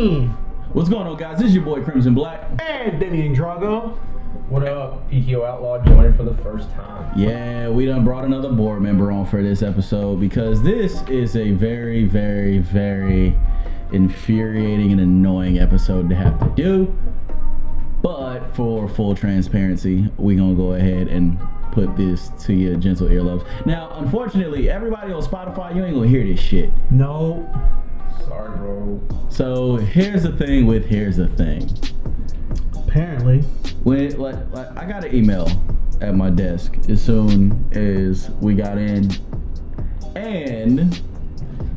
in. What's going on, guys? This is your boy Crimson Black. And Damian Drago. What up, PTO Outlaw joining for the first time. Yeah, we done brought another board member on for this episode because this is a very, very, very infuriating and annoying episode to have to do. But for full transparency, we gonna go ahead and put this to your gentle earlobes. Now, unfortunately, everybody on Spotify, you ain't gonna hear this shit. No. Sorry, bro. So here's the thing with here's the thing. Apparently. When like, like I got an email at my desk as soon as we got in, and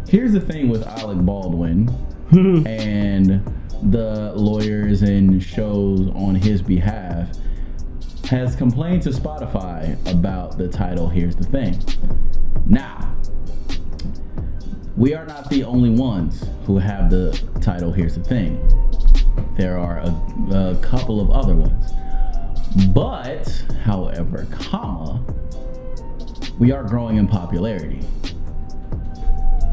here's the thing with Alec Baldwin and the lawyers and shows on his behalf has complained to Spotify about the title Here's the Thing. Now, we are not the only ones who have the title Here's the Thing. There are a, a couple of other ones. But, however, comma, we are growing in popularity.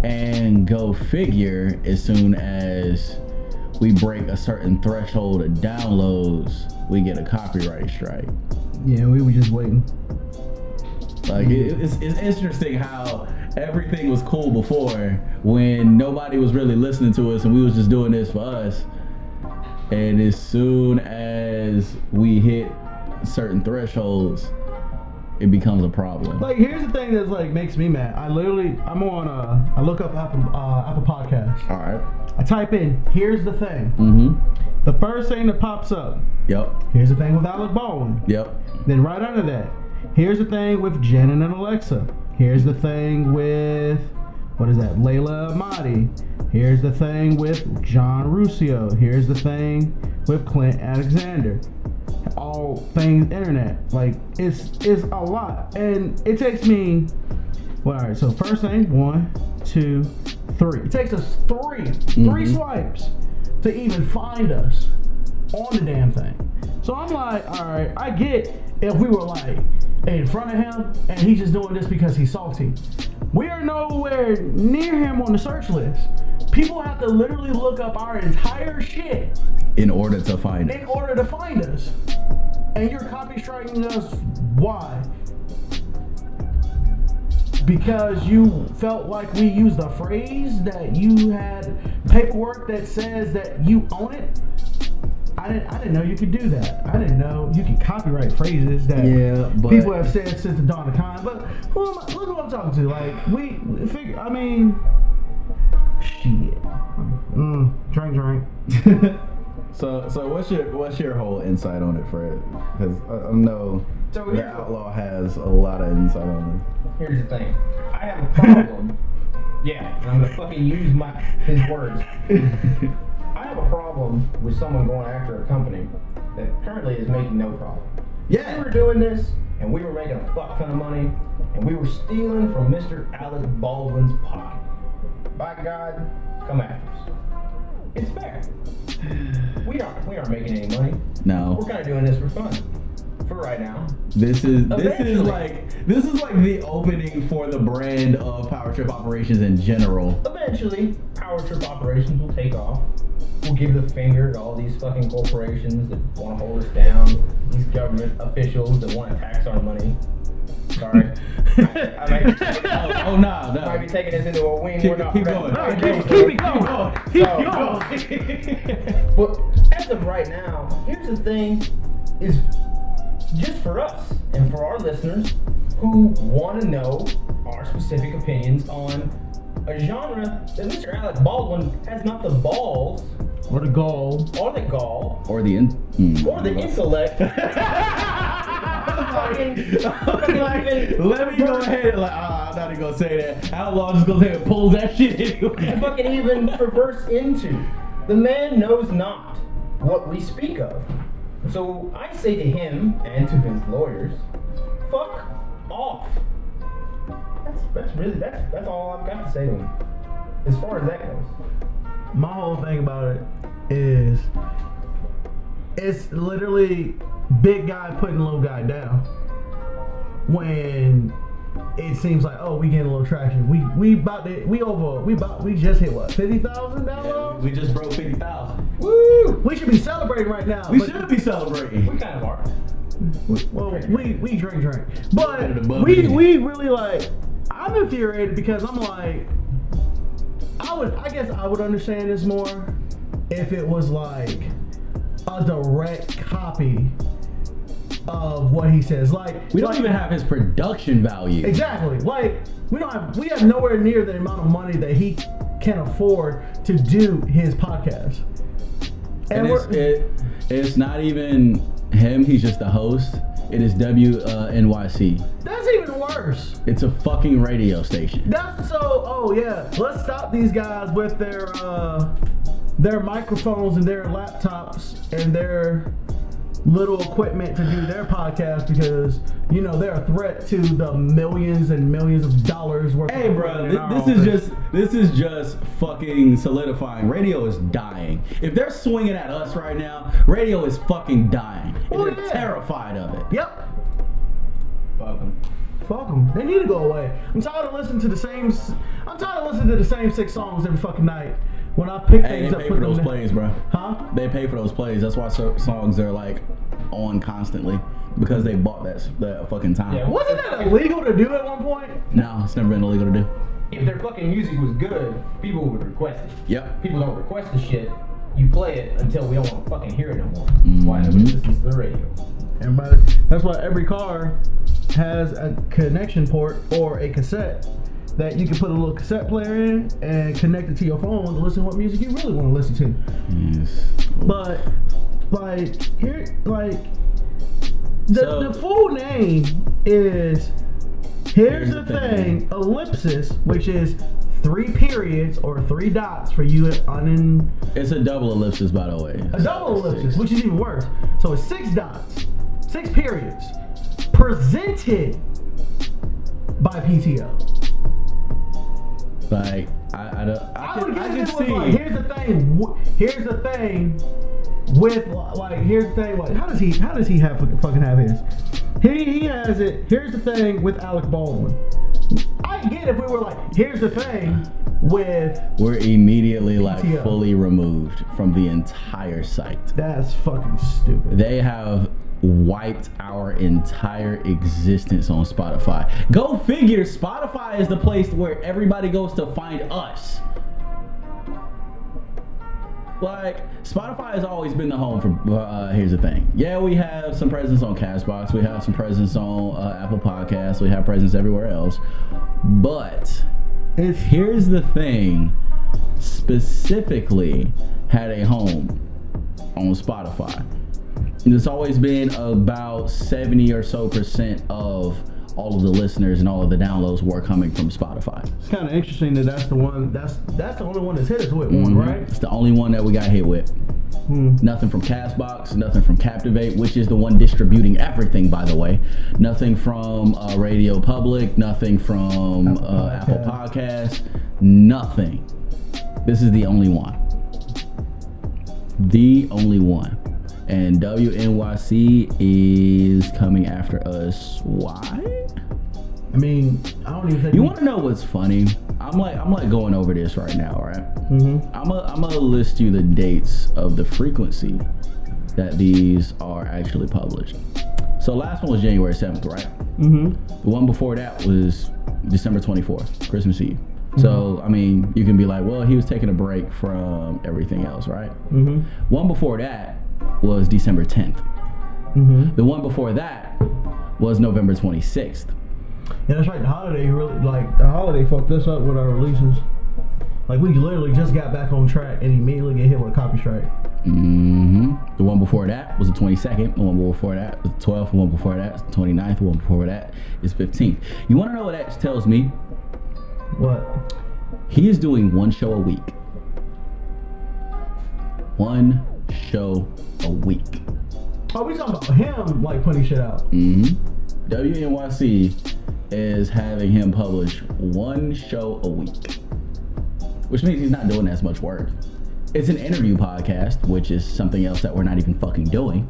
And go figure, as soon as we break a certain threshold of downloads, we get a copyright strike. Yeah, we were just waiting. Like it, it's, it's interesting how everything was cool before when nobody was really listening to us and we was just doing this for us. And as soon as we hit certain thresholds, it becomes a problem. Like, here's the thing that like makes me mad. I literally, I'm on. Uh, I look up Apple uh, Apple Podcast. All right. I type in. Here's the thing. Mm-hmm. The first thing that pops up. Yep. Here's the thing with Alec Baldwin. Yep. Then right under that, here's the thing with Jen and Alexa. Here's the thing with what is that? Layla Amadi. Here's the thing with John Ruscio. Here's the thing with Clint Alexander. All things internet. Like it's it's a lot. And it takes me well, all right, so first thing, one, two, three. It takes us 3 three Mhm. swipes to even find us on the damn thing. So I'm like, all right, I get if we were like in front of him and he's just doing this because he's salty. We are nowhere near him on the search list. People have to literally look up our entire shit In order to find in order to find us. And you're copy striking us. Why? Because you felt like we used a phrase that you had paperwork that says that you own it. I didn't. I didn't know you could do that. I didn't know you could copyright phrases that Yeah, but- people have said since the dawn of time. But who am I, look who I'm talking to. Like we we figure. I mean, shit. Mm, drink, drink. So, so what's your what's your whole insight on it, Fred? Because I, I know So the here's, outlaw has a lot of insight on it. here's the thing. I have a problem. yeah, I'm gonna fucking use my his words. I have a problem with someone going after a company that currently is making no profit. Yeah. We were doing this, and we were making a fuck ton of money, and we were stealing from Mr. Alec Baldwin's pocket. By God, come after us. It's fair. We aren't. We aren't making any money. No. We're kind of doing this for fun, for right now. This is this is like this is like the opening for the brand of Power Trip operations in general. Eventually, power trip operations will take off. We'll give the finger to all these fucking corporations that want to hold us down. These government officials that want to tax our money. Sorry. I, I might, be, Oh, oh nah, might be taking this into a wing. Keep, we're not keep going. No, Keep keep- going. keep it going. Keep Keep going. going. But as of right now, here's the thing: is just for us and for our listeners who want to know our specific opinions on a genre that Mr. Alec Baldwin has not the balls Or the goal. or the gall Or the in. hmm. or the intellect. Fucking- fucking Let me go ahead. Like, ah, I'm not even gonna say that. Outlaw just goes ahead and pulls that shit anyway. fucking even perverse into. The man knows not what we speak of. So I say to him and to his lawyers, fuck off. That's that's really that's that's all I've got to say to him. As far as that goes. My whole thing about it is it's literally big guy putting little guy down. When it seems like oh we getting a little traction. We we about to we over we about we just hit what fifty thousand downloads. We just broke fifty thousand. Woo! We should be celebrating right now. We but- should be celebrating. We kind of are. Well, we we drink drink, but Better than Bud we we really like. I'm infuriated because I'm like, I would I guess I would understand this more if it was like a direct copy of what he says. Like We don't like- even have his production value. exactly like we don't have we have nowhere near the amount of money that he can afford to do his podcast. And it's, it, it's not even him. He's just the host. It is WNYC. that's even worse. It's a fucking radio station. That's so. Oh yeah, let's stop these guys with their uh, their microphones and their laptops and their little equipment to do their podcast because you know they're a threat to the millions and millions of dollars worth. Hey, of bro, this, this is just this is just fucking solidifying. Radio is dying. If they're swinging at us right now, radio is fucking dying. And Oh, they're yeah. terrified of it. Yep. Fuck 'em. Fuck them. They need to go away. I'm tired of listening to the same. I'm tired of listening to the same six songs every fucking night. When I pick Hey, things they up, pay for those in- plays, bro. Huh? They pay for those plays. That's why so- songs are like on constantly because they bought that that fucking time. Yeah, Wasn't that illegal to do at one point? No, it's never been illegal to do. If their fucking music was good, people would request it. Yep. People don't request the shit. You play it until we don't want to fucking hear it no more. That's why nobody listens to the radio. Everybody. That's why every car has a connection port or a cassette that you can put a little cassette player in and connect it to your phone to listen to what music you really want to listen to. Yes. But like here, like the So- the full name is here's, the, thing, ellipsis, which is three periods or three dots for you unin It's a double ellipsis, by the way. a double ellipsis, which is even worse. So it's six dots, six periods, presented by PTO. Like I, I don't. I, I can, would I can see. like, here's the thing. Here's the thing. With like, here's the thing. Like, how does he? How does he have fucking have his? He he has it. Here's the thing with Alec Baldwin. I get if we were like, here's the thing with We're immediately like fully removed from the entire site. that's fucking stupid. They have wiped our entire existence on Spotify. Go figure, Spotify is the place where everybody goes to find us. Like, Spotify has always been the home for, uh, here's the thing. Yeah, we have some presence on Castbox, we have some presence on uh, Apple Podcasts, we have presence everywhere else. But It's here's the thing specifically had a home on Spotify. And it's always been about 70 or so percent of all of the listeners and all of the downloads were coming from Spotify. it's kind of interesting that that's the one. That's that's the only one that's hit us with one, Mhm. right? It's the only one that we got hit with. Hmm. Nothing from Castbox, nothing from Captivate, which is the one distributing everything, by the way. Nothing from uh, Radio Public, nothing from Apple uh, Apple Podcast. Podcasts, nothing. This is the only one. The only one. And WNYC is coming after us. Why? I mean, I don't even think You want to know what's funny? I'm like I'm like going over this right now, right? Mm-hmm. I'm gonna I'm gonna list you the dates of the frequency that these are actually published. So last one was January 7th, right? Mm-hmm. The one before that was December 24th, Christmas Eve. So I mean, you can be like, well, he was taking a break from everything else, right? hmm One before that was December 10th. hmm The one before that was November 26th. Yeah, that's right. The holiday really like the holiday fucked us up with our releases. Like we literally just got back on track and immediately get hit with a copy strike. hmm The one before that was the 22nd. The one before that was the 12th. The one before that was the 29th. The one before that is 15th. You want to know what that tells me? What? He is doing one show a week. One show a week. Oh, we talking about him like putting shit out. hmm WNYC is having him publish one show a week, which means he's not doing as much work. It's an interview podcast, which is something else that we're not even fucking doing.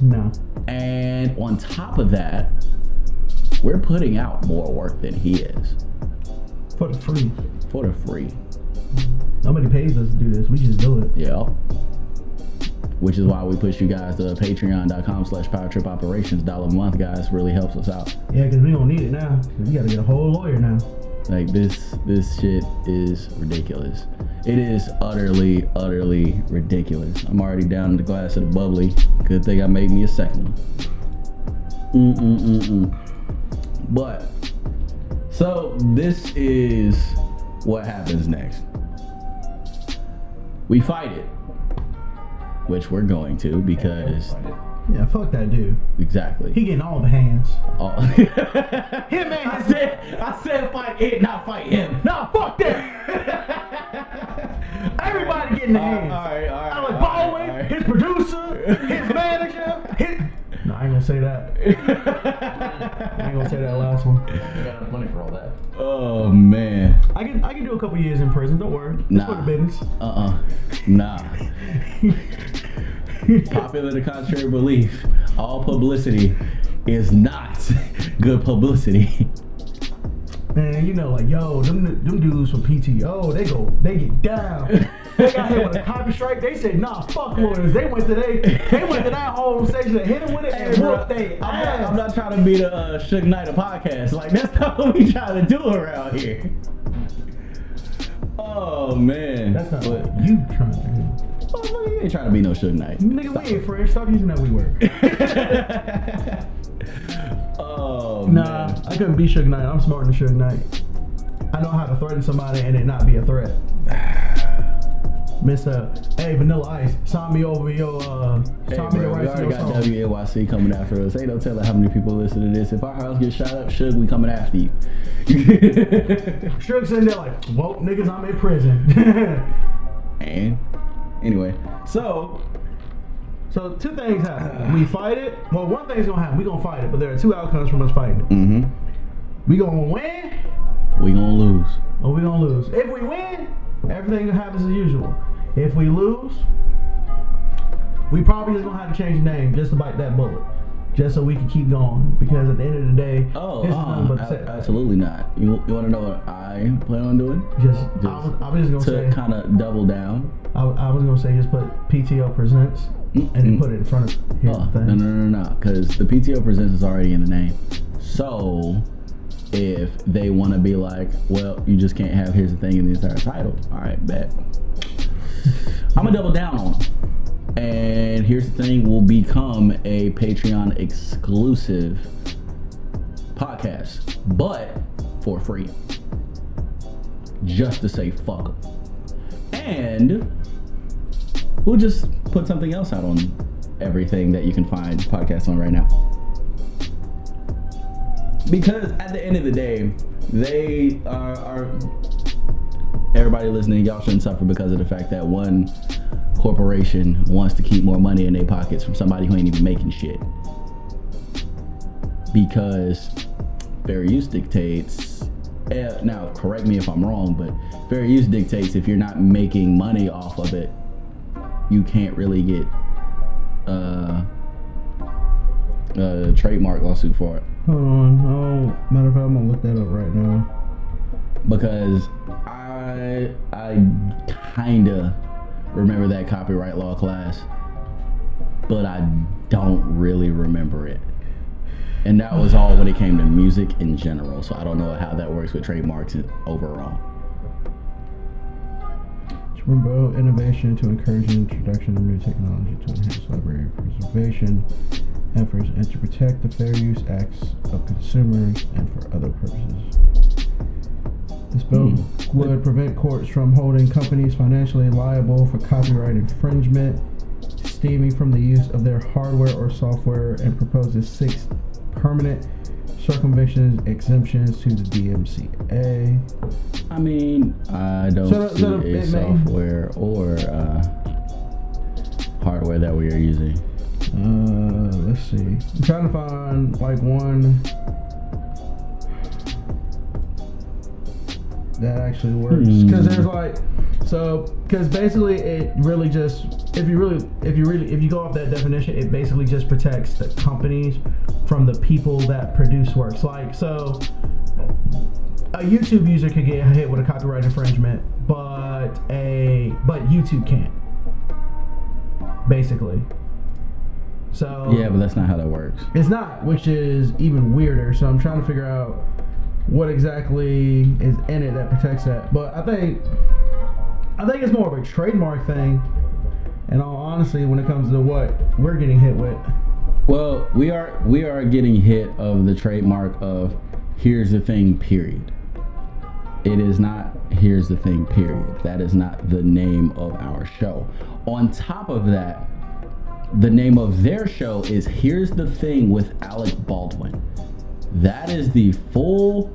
No. And on top of that, we're putting out more work than he is For the free. for the free. Nobody pays us to do this. We just do it. Yeah. Which is why we push you guys to patreon.com slash power trip operations. Dollar a month, guys, really helps us out. Yeah, because we don't need it now We got to get a whole lawyer now. Like this this shit is ridiculous. It is utterly, utterly ridiculous. I'm already down in the glass of the bubbly. Good thing I made me a second one. Mm-mm-mm-mm. But so this is what happens next. We fight it. Which we're going to because Yeah, fuck that dude. exactly. He getting all the hands. Oh. Him and I said, I said fight it, not fight him. Nah, fuck that. Everybody getting the All right, hands. all right, all right, Alec all Baldwin, right, all right. his producer, his manager, his. No, I ain't gonna say that. I ain't gonna say that last one. You got enough money for all that. oh man. I can I can do a couple years in prison. Don't worry. It's Nah. for the business. Uh-uh. Nah. Popular to contrary belief, all publicity is not good publicity. Man, you know, like yo, them them dudes from PTO, they go, they get down. They got hit with a copy strike. They said, nah, fuck lawyers. They went to they, they went to that whole station and hit him with it and bro, whooped they I'm, not. I'm not trying to be the uh, Suge Knight of podcast. Like that's not what we trying to do around here. Oh man. That's not But- what you trying to do. Oh, you ain't trying to be no Suge Knight. Nigga, we ain't French. Stop using that we word. oh Nah, man. I couldn't be Suge Knight. I'm smarter than Suge Knight. I know how to threaten somebody and it not be a threat. Miss uh, hey Vanilla Ice, sign me over your uh, Hey, sign me the bro, we rights to already got song. WNYC coming after us. Ain't no telling how many people listen to this. If our house gets shot up, Suge, we coming after you. Suge sitting there like, well, niggas, I'm in prison. and anyway, so so two things happen. We fight it. Well, one thing's gonna happen. We gonna fight it, but there are two outcomes from us fighting it. hmm We gonna win we gonna lose. or we gonna lose. If we win, everything happens as usual. If we lose, we probably just gonna have to change the name just to bite that bullet, just so we can keep going. Because at the end of the day, Oh, is uh, nothing but a absolutely not. You, you want to know what I plan on doing? Just, I, Just was, I was just gonna to say, kind of double down. I, I was gonna say, just put PTO presents and then Mm-mm. put it in front of. Here's Oh, the no, no, no, no, because the PTO presents is already in the name. So if they want to be like, well, you just can't have here's the thing in the entire title. All right, bet. I'm gonna double down on them. And here's the thing: we'll become a Patreon exclusive podcast, but for free, just to say fuck 'em. And we'll just put something else out on everything that you can find podcasts on right now. Because at the end of the day, they are, are everybody listening, y'all shouldn't suffer because of the fact that one corporation wants to keep more money in their pockets from somebody who ain't even making shit. Because fair use dictates. eh, Now, correct me if I'm wrong, but fair use dictates if you're not making money off of it, you can't really get uh, a trademark lawsuit for it. Hold on. Oh, matter of fact, I'm gonna look that up right now. because I kinda remember that copyright law class, but I don't really remember it. And that was all when it came to music in general. So I don't know how that works with trademarks overall. To promote innovation, to encourage the introduction of new technology, to enhance library preservation efforts, and to protect the fair use acts of consumers and for other purposes. This bill Hmm. would prevent courts from holding companies financially liable for copyright infringement stemming from the use of their hardware or software and proposes six permanent circumventions exemptions to the DMCA. I mean, I don't So see so a it may- software or uh, hardware that we are using. Uh, let's see. I'm trying to find like one that actually works hmm. because there's like so because basically it really just if you really if you really if you go off that definition it basically just protects the companies from the people that produce works. Like so, a YouTube user could get hit with a copyright infringement, but a but YouTube can't. Basically. So Yeah, but that's not how that works. it's not, which is even weirder. So I'm trying to figure out what exactly is in it that protects that. But I think I think it's more of a trademark thing. And all honesty, when it comes to what we're getting hit with, Well, we are we are getting hit of the trademark of here's the thing period. It is not here's the thing period. That is not the name of our show. On top of that, the name of their show is Here's the Thing with Alec Baldwin. That is the full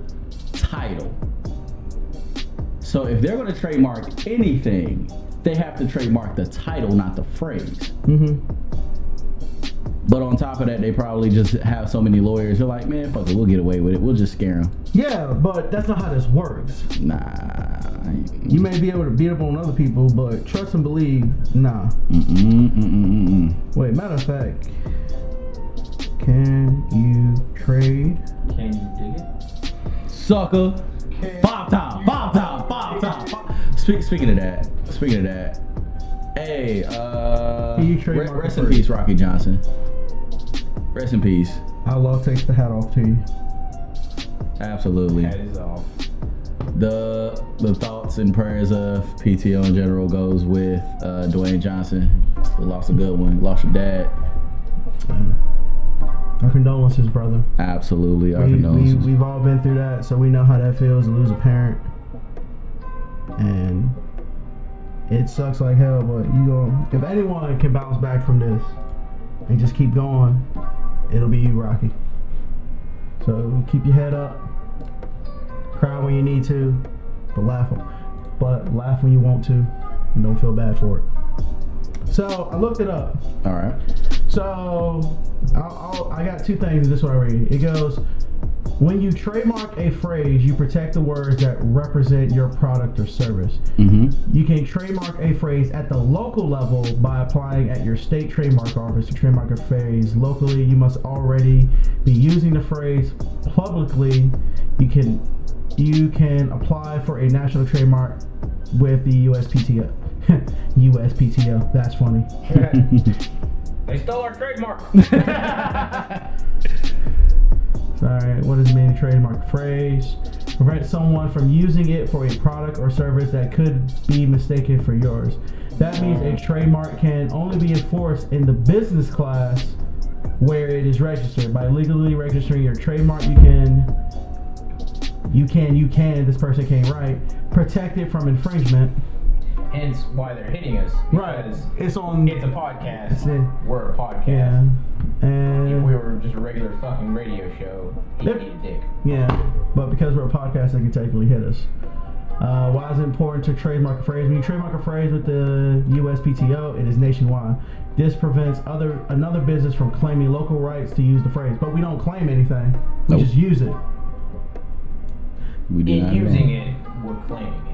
title. So if they're going to trademark anything, they have to trademark the title, not the phrase. mm-hmm. But on top of that, they probably just have so many lawyers. They're like, man, fuck it, we'll get away with it. We'll just scare them. yeah, but that's not how this works. Nah. You may be able to beat up on other people, but trust and believe, nah. Mm-mm, mm-mm, mm-mm. Wait, matter of fact, can you trade? Can you dig it? Sucker. Bob time, Bob time, Bob time. Bob- Speak, speaking of that, speaking of that, hey, uh, Can you re- trademark rest in peace, Rocky Johnson. Rest in peace. I love takes the hat off to you. Absolutely. That is off. The the thoughts and prayers of PTO in general goes with uh, Dwayne Johnson. We lost a good one. Lost your dad. Our condolences, brother. Absolutely. Our we, we, condolences. we've all been through that, so we know how that feels to lose a parent. And it sucks like hell, but you go. If anyone can bounce back from this and just keep going, it'll be you, Rocky. So keep your head up, cry when you need to, but laugh, but laugh when you want to, and don't feel bad for it. So I looked it up. All right. So I'll, I'll, I got two things in this one I read. It goes, when you trademark a phrase, you protect the words that represent your product or service. Mm-hmm. You can trademark a phrase at the local level by applying at your state trademark office to trademark a phrase. Locally, you must already be using the phrase. Publicly, you can you can apply for a national trademark with the USPTO. USPTO. That's funny. They stole our trademark. Sorry, what is mean? Trademark phrase. Prevent someone from using it for a product or service that could be mistaken for yours. That means a trademark can only be enforced in the business class where it is registered. By legally registering your trademark, you can, you can, you can, this person can't write, protect it from infringement. Hence why they're hitting us. Right. It's on, it's a podcast. It's a- We're a podcast. yeah. And If we were just a regular fucking radio show, he'd Yep. be a dick. Yeah, but because we're a podcast, they can technically hit us. Uh, why is it important to trademark a phrase? When you trademark a phrase with the USPTO, it is nationwide. This prevents other another business from claiming local rights to use the phrase. But we don't claim anything; we Nope. just use it. We do In not using know. it, we're claiming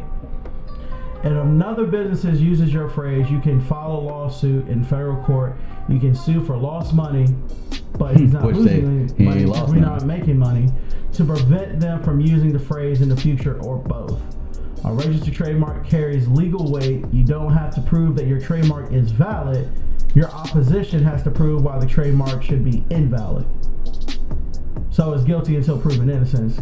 And another business uses your phrase, you can file a lawsuit in federal court. You can sue for lost money, but he's not Which losing they- money ain't because lost we're not making money to prevent them from using the phrase in the future or both. A registered trademark carries legal weight. You don't have to prove that your trademark is valid. Your opposition has to prove why the trademark should be invalid. So it's guilty until proven innocence.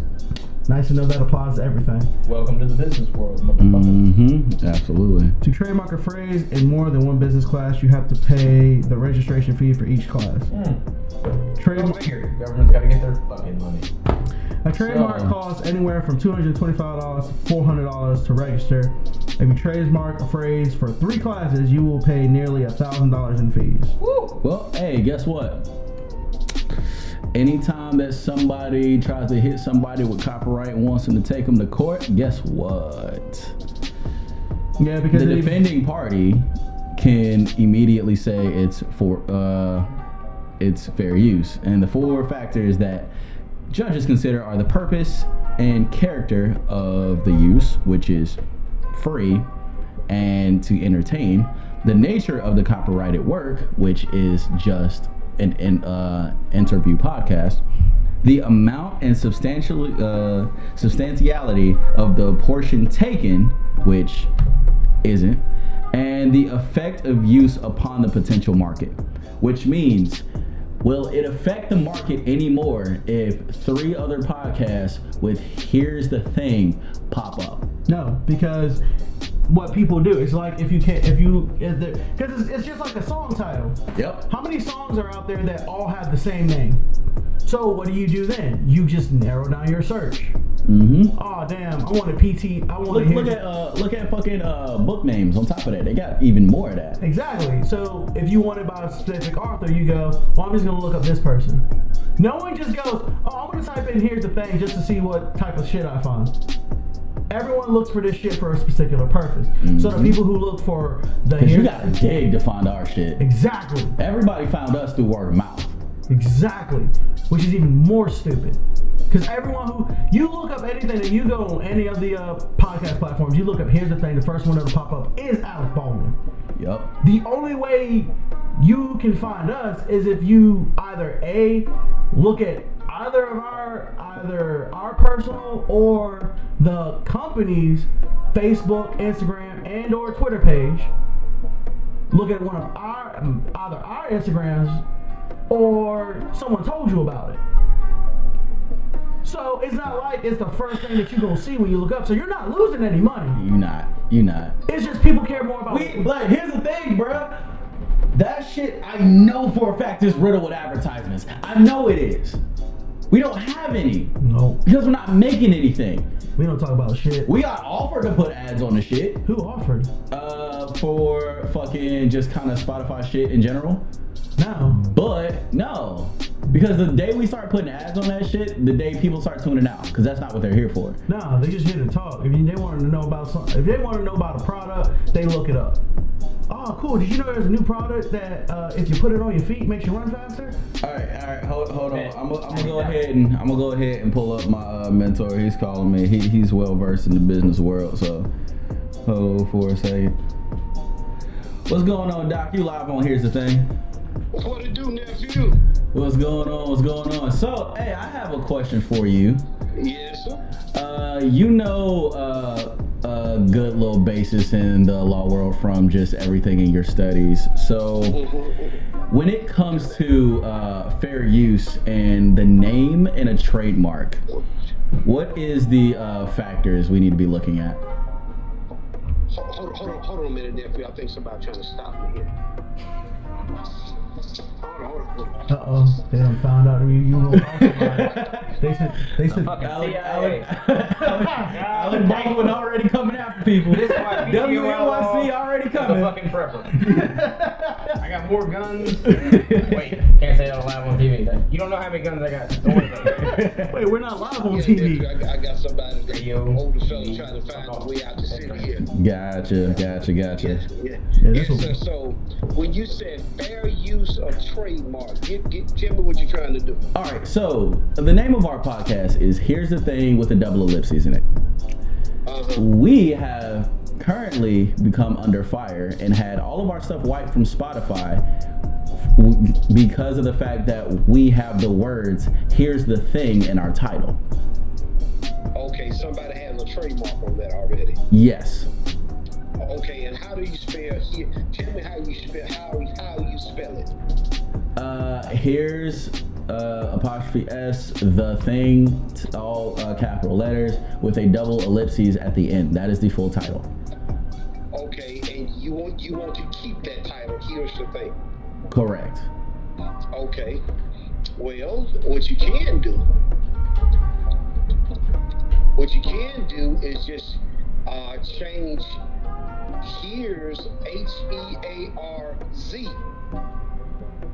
Nice to know that applies to everything. Welcome to the business world, motherfucker. Mm-hmm. Absolutely. To trademark a phrase in more than one business class, you have to pay the registration fee for each class. Mm. Go Trademark, figure. Government's gotta get their fucking money. a trademark So- costs anywhere from $225 to $400 to register. If you trademark a phrase for three classes, you will pay nearly $1,000 in fees. Woo! Well, hey, guess what? Anytime that somebody tries to hit somebody with copyright and wants them to take them to court, guess what? Yeah, because The it even- defending party can immediately say it's for uh, it's fair use, and the four factors that judges consider are the purpose and character of the use, which is free and to entertain, the nature of the copyrighted work, which is just an, an uh, interview podcast, the amount and substantial uh, substantiality of the portion taken, which isn't, and the effect of use upon the potential market, which means. Will it affect the market anymore if three other podcasts with "Here's the Thing" pop up? No, because what people do is like if you can't if you because it's, it's just like a song title. Yep. How many songs are out there that all have the same name? So what do you do then? You just narrow down your search. Mm-hmm. Oh damn! I want a PT. I want Look, to look at uh, look at fucking uh, book names on top of that. They got even more of that. Exactly. So if you want it by a specific author, you go, well, I'm just gonna look up this person. No one just goes, oh, I'm gonna type in here's the thing just to see what type of shit I find. Everyone looks for this shit for a particular purpose. So the Mhm. people who look for the you gotta dig to find our shit. exactly, Everybody found us through word of mouth. exactly, which is even more stupid. Because everyone who you look up anything that you go on any of the uh, podcast platforms, you look up here's the thing. The first one that'll pop up is Alec Baldwin. Yup. The only way you can find us is if you either a look at either of our either our personal or the company's Facebook, Instagram, and or Twitter page. Look at one of our either our Instagrams or someone told you about it. So it's not like it's the first thing that you're gonna see when you look up. So you're not losing any money. You're not. You're not. It's just people care more about. We like here's the thing, bruh. That shit I know for a fact is riddled with advertisements. I know it is. We don't have any no, because we're not making anything. we don't talk about shit. We got offered to put ads on the shit. Who offered? Uh, for fucking just kind of Spotify shit in general. No. But no, because the day we start putting ads on that shit, the day people start tuning out, because that's not what they're here for. No, they just here to talk. If you, they want to know about something, if they want to know about a product, they look it up. Oh, cool. Did you know there's a new product that uh, if you put it on your feet makes you run faster? All right, all right, hold, hold on. I'm, gonna- I'm gonna go ahead and I'm gonna go ahead and pull up my uh, mentor. He's calling me. He, he's well versed in the business world. So hold for a second. What's going on, Doc? You live on Here's the Thing. What it do, nephew? What's going on? What's going on? So, hey, I have a question for you. Yes, sir. Uh, you know uh, a good little basis in the law world from just everything in your studies. So, when it comes to uh, fair use and the name and a trademark, what is the uh, factors we need to be looking at? Hold, hold, hold on, hold on a minute, nephew. I think somebody's trying to stop me here. Uh oh, they done found out you you were talking about it. They said they said fucking Alec, CIA. Alec, Alec, Alec Baldwin already coming after people. This is why WNYC already coming. fucking prepper. I got more guns. Wait, can't say that on live on TV. You don't know how many guns I got. Don't worry about it. Wait, we're not live on TV. I, got- somebody that Radio. older fella trying to find a way out the city here. Gotcha, gotcha, gotcha. Yeah. Yeah, Yeah, this so, so when you said fair use of trademark, get, get, tell me what you're trying to do. All right, so the name of our podcast is Here's the Thing with a double ellipses in it. Uh-huh. We have currently become under fire and had all of our stuff wiped from Spotify because of the fact that we have the words Here's the Thing in our title. Okay, somebody has a trademark on that already. Yes. Okay, and how do you spell here? Tell me how you spell how how you spell it. Uh, here's uh, apostrophe S, the thing, all uh, capital letters with a double ellipses at the end. That is the full title. Okay, and you want you want to keep that title. Here's the thing. Correct. Okay. Well, what you can do, what you can do is just uh, change here's H E A R Z.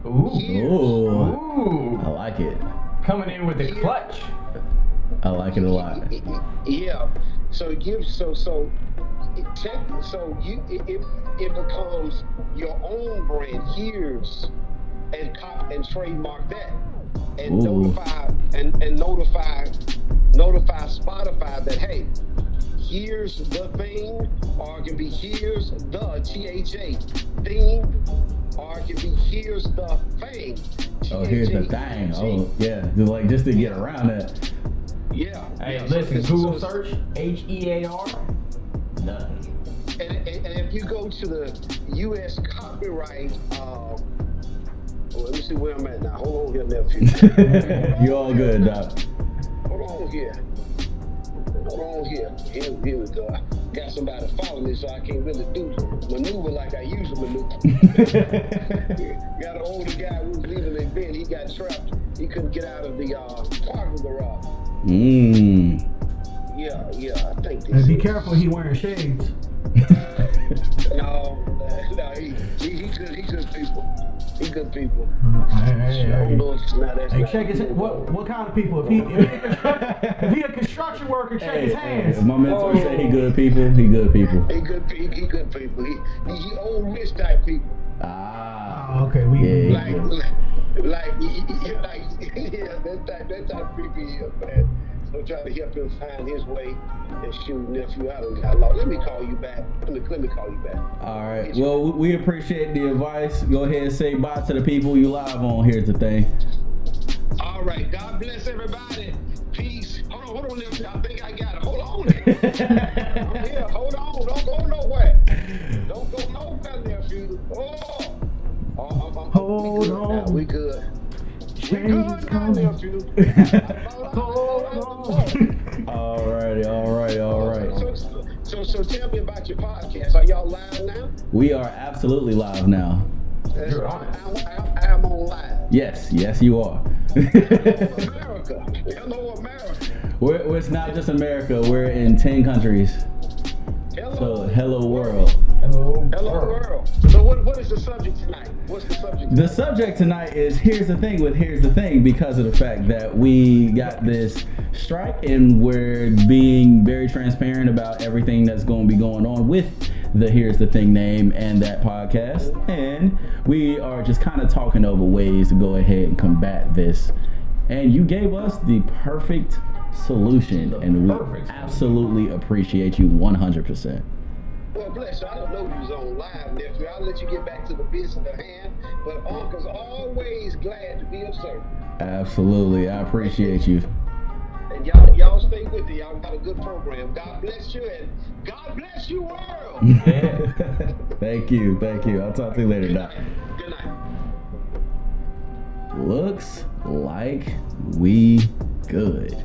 Ooh. Here's. Ooh, Ooh. I like it. Coming in with the clutch. I like it a lot. Yeah. So you so so it tech, so you it, it it becomes your own brand. Here's and cop and trademark that and Ooh. notify and, and notify notify Spotify that hey here's the thing or it can be here's the T H A thing or it can be here's the thing Oh, here's the thing. Oh, yeah. Just like just to get around that. Yeah. Hey, yeah, listen, so- Google so- search H E A R. Nothing. And, and, and if you go to the U.S. copyright, uh, well, let me see where I'm at now. Hold on here, nephew. you all good, Doc. Hold on here. Hold here. Here, here we go. I got somebody following me, so I can't really do maneuver like I usually maneuver. got an older guy who was leaving the event. He got trapped. He couldn't get out of the uh, parking garage. Mmm. Yeah, yeah. I think this. And be is- careful, he wearing shades. No, no, he, he, he good. He good people. He good people. Hey, hey, I hey. don't know if now that's Hey, not- check his what what kind of people? If he if he a, if he a construction worker, check Hey, his hands. my mentor say he good people, he good people. He good. He, he good people. He, he, he old rich type people. Ah. Oh, okay, we. Yeah. Like, like, like, he- he- like, yeah, that type, that type of people he is, man. So try to help him find his way and shoot nephew out of got lost. Let me call you back. Let me, let me call you back. All right. Well, we- appreciate the advice. Go ahead and say bye to the people you live on. The thing. All right. God bless everybody. Peace. Hold on, hold on, nephew. I think I got it. Hold on. I'm here. Hold on. Don't go nowhere. Don't go nowhere, nephew. Oh. Oh, I'm, I'm, Hold we good now. on. We good. We good now, nephew. All righty. All right. All right. So, so, so, so tell me about your podcast. Are y'all live now? We are absolutely live now. You're on. I'm, I'm on live. Yes. Yes, you are. America. Hello, America. we're, we're- it's not just America. We're in ten countries. Hello. So hello world. Hello. Hello, world. world. So, what, what is the subject tonight? What's the subject? The subject tonight is here's the thing with here's the thing because of the fact that we got this strike and we're being very transparent about everything that's going to be going on with the here's the thing name and that podcast and we are just kind of talking over ways to go ahead and combat this and you gave us the perfect solution and we absolutely appreciate you 100% Well, bless you. I don't know you was on live, nephew. I'll let you get back to the business at hand. But Uncle's always glad to be of service. absolutely i appreciate you And y'all, y'all stay with it. Y'all got a good program. God bless you, and God bless you, world. Yeah. thank you thank you i'll talk to you later Good doc night. Good night. looks like we good.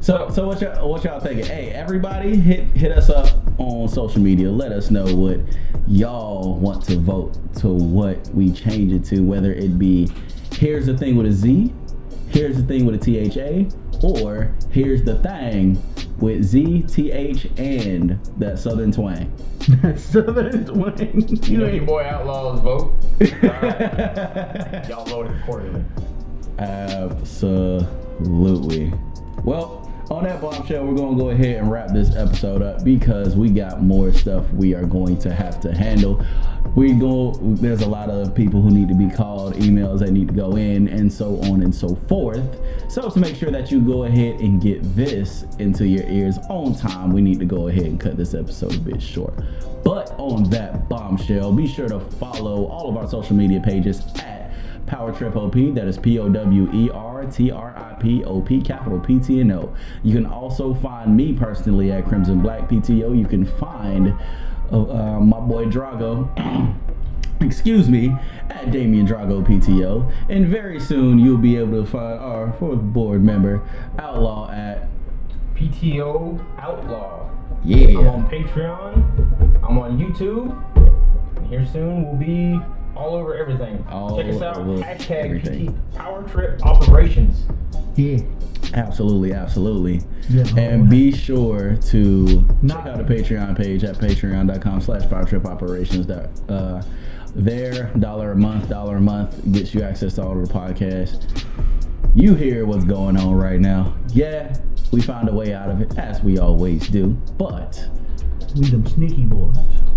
So, so what y'all, what y'all thinking? Hey, everybody, hit hit us up on social media. Let us know what y'all want to vote to what we change it to. Whether it be here's the thing with a Z, here's the thing with a T H A, or here's the thing with Z, T H, and that Southern twang. That Southern twang. You know your boy Outlaw's vote. Y'all voted accordingly. Absolutely. Well, on that bombshell, we're going to go ahead and wrap this episode up because we got more stuff we are going to have to handle. We go. There's a lot of people who need to be called, emails that need to go in, and so on and so forth. So to make sure that you go ahead and get this into your ears on time, we need to go ahead and cut this episode a bit short. But on that bombshell, be sure to follow all of our social media pages at Power Trip OP. That is P O W E R T R I P O P, capital P T N O. You can also find me personally at Crimson Black PTO. You can find uh, uh, my boy Drago. Excuse me, at Damian Drago PTO. And very soon you'll be able to find our fourth board member, Outlaw, at PTO Outlaw. Yeah. I'm on Patreon. I'm on YouTube. And here soon we'll be all over everything. All Check us out. Hashtag everything. Power Trip Operations. Yeah. Absolutely, absolutely. Yeah. And be sure to Not- check out the Patreon page at patreon.com slash power trip operations. That uh there, dollar a month, dollar a month gets you access to all of the podcasts. You hear what's going on right now. Yeah, we found a way out of it, as we always do. But We them sneaky boys.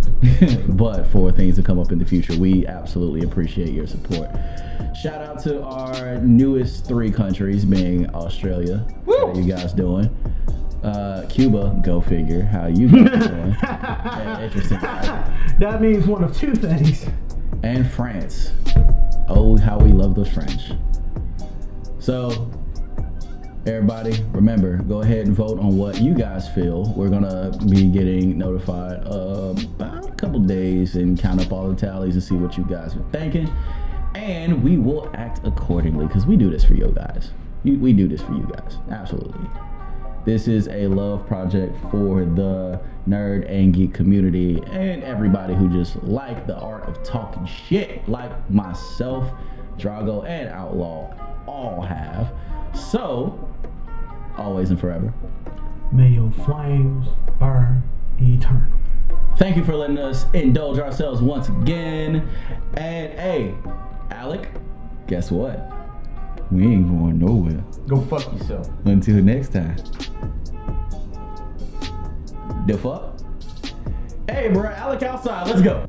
but for things to come up in the future, we absolutely appreciate your support. Shout out to our newest three countries, being Australia. How you guys doing? Uh, Cuba, go figure. How you guys doing? Yeah, interesting. that means one of two things. And France. Oh, how we love the French. So, everybody, remember, go ahead and vote on what you guys feel. We're gonna be getting notified uh, about a couple days and count up all the tallies and see what you guys are thinking. And we will act accordingly because we do this for you guys. You- We do this for you guys. Absolutely. This is a love project for the nerd and geek community and everybody who just like the art of talking shit, like myself, Drago, and Outlaw all have. So, always and forever. May your flames burn eternal. Thank you for letting us indulge ourselves once again. And hey, Alec, guess what? We ain't going nowhere. Go fuck yourself. Until next time. The fuck? Hey, bro, Alec outside. Let's go.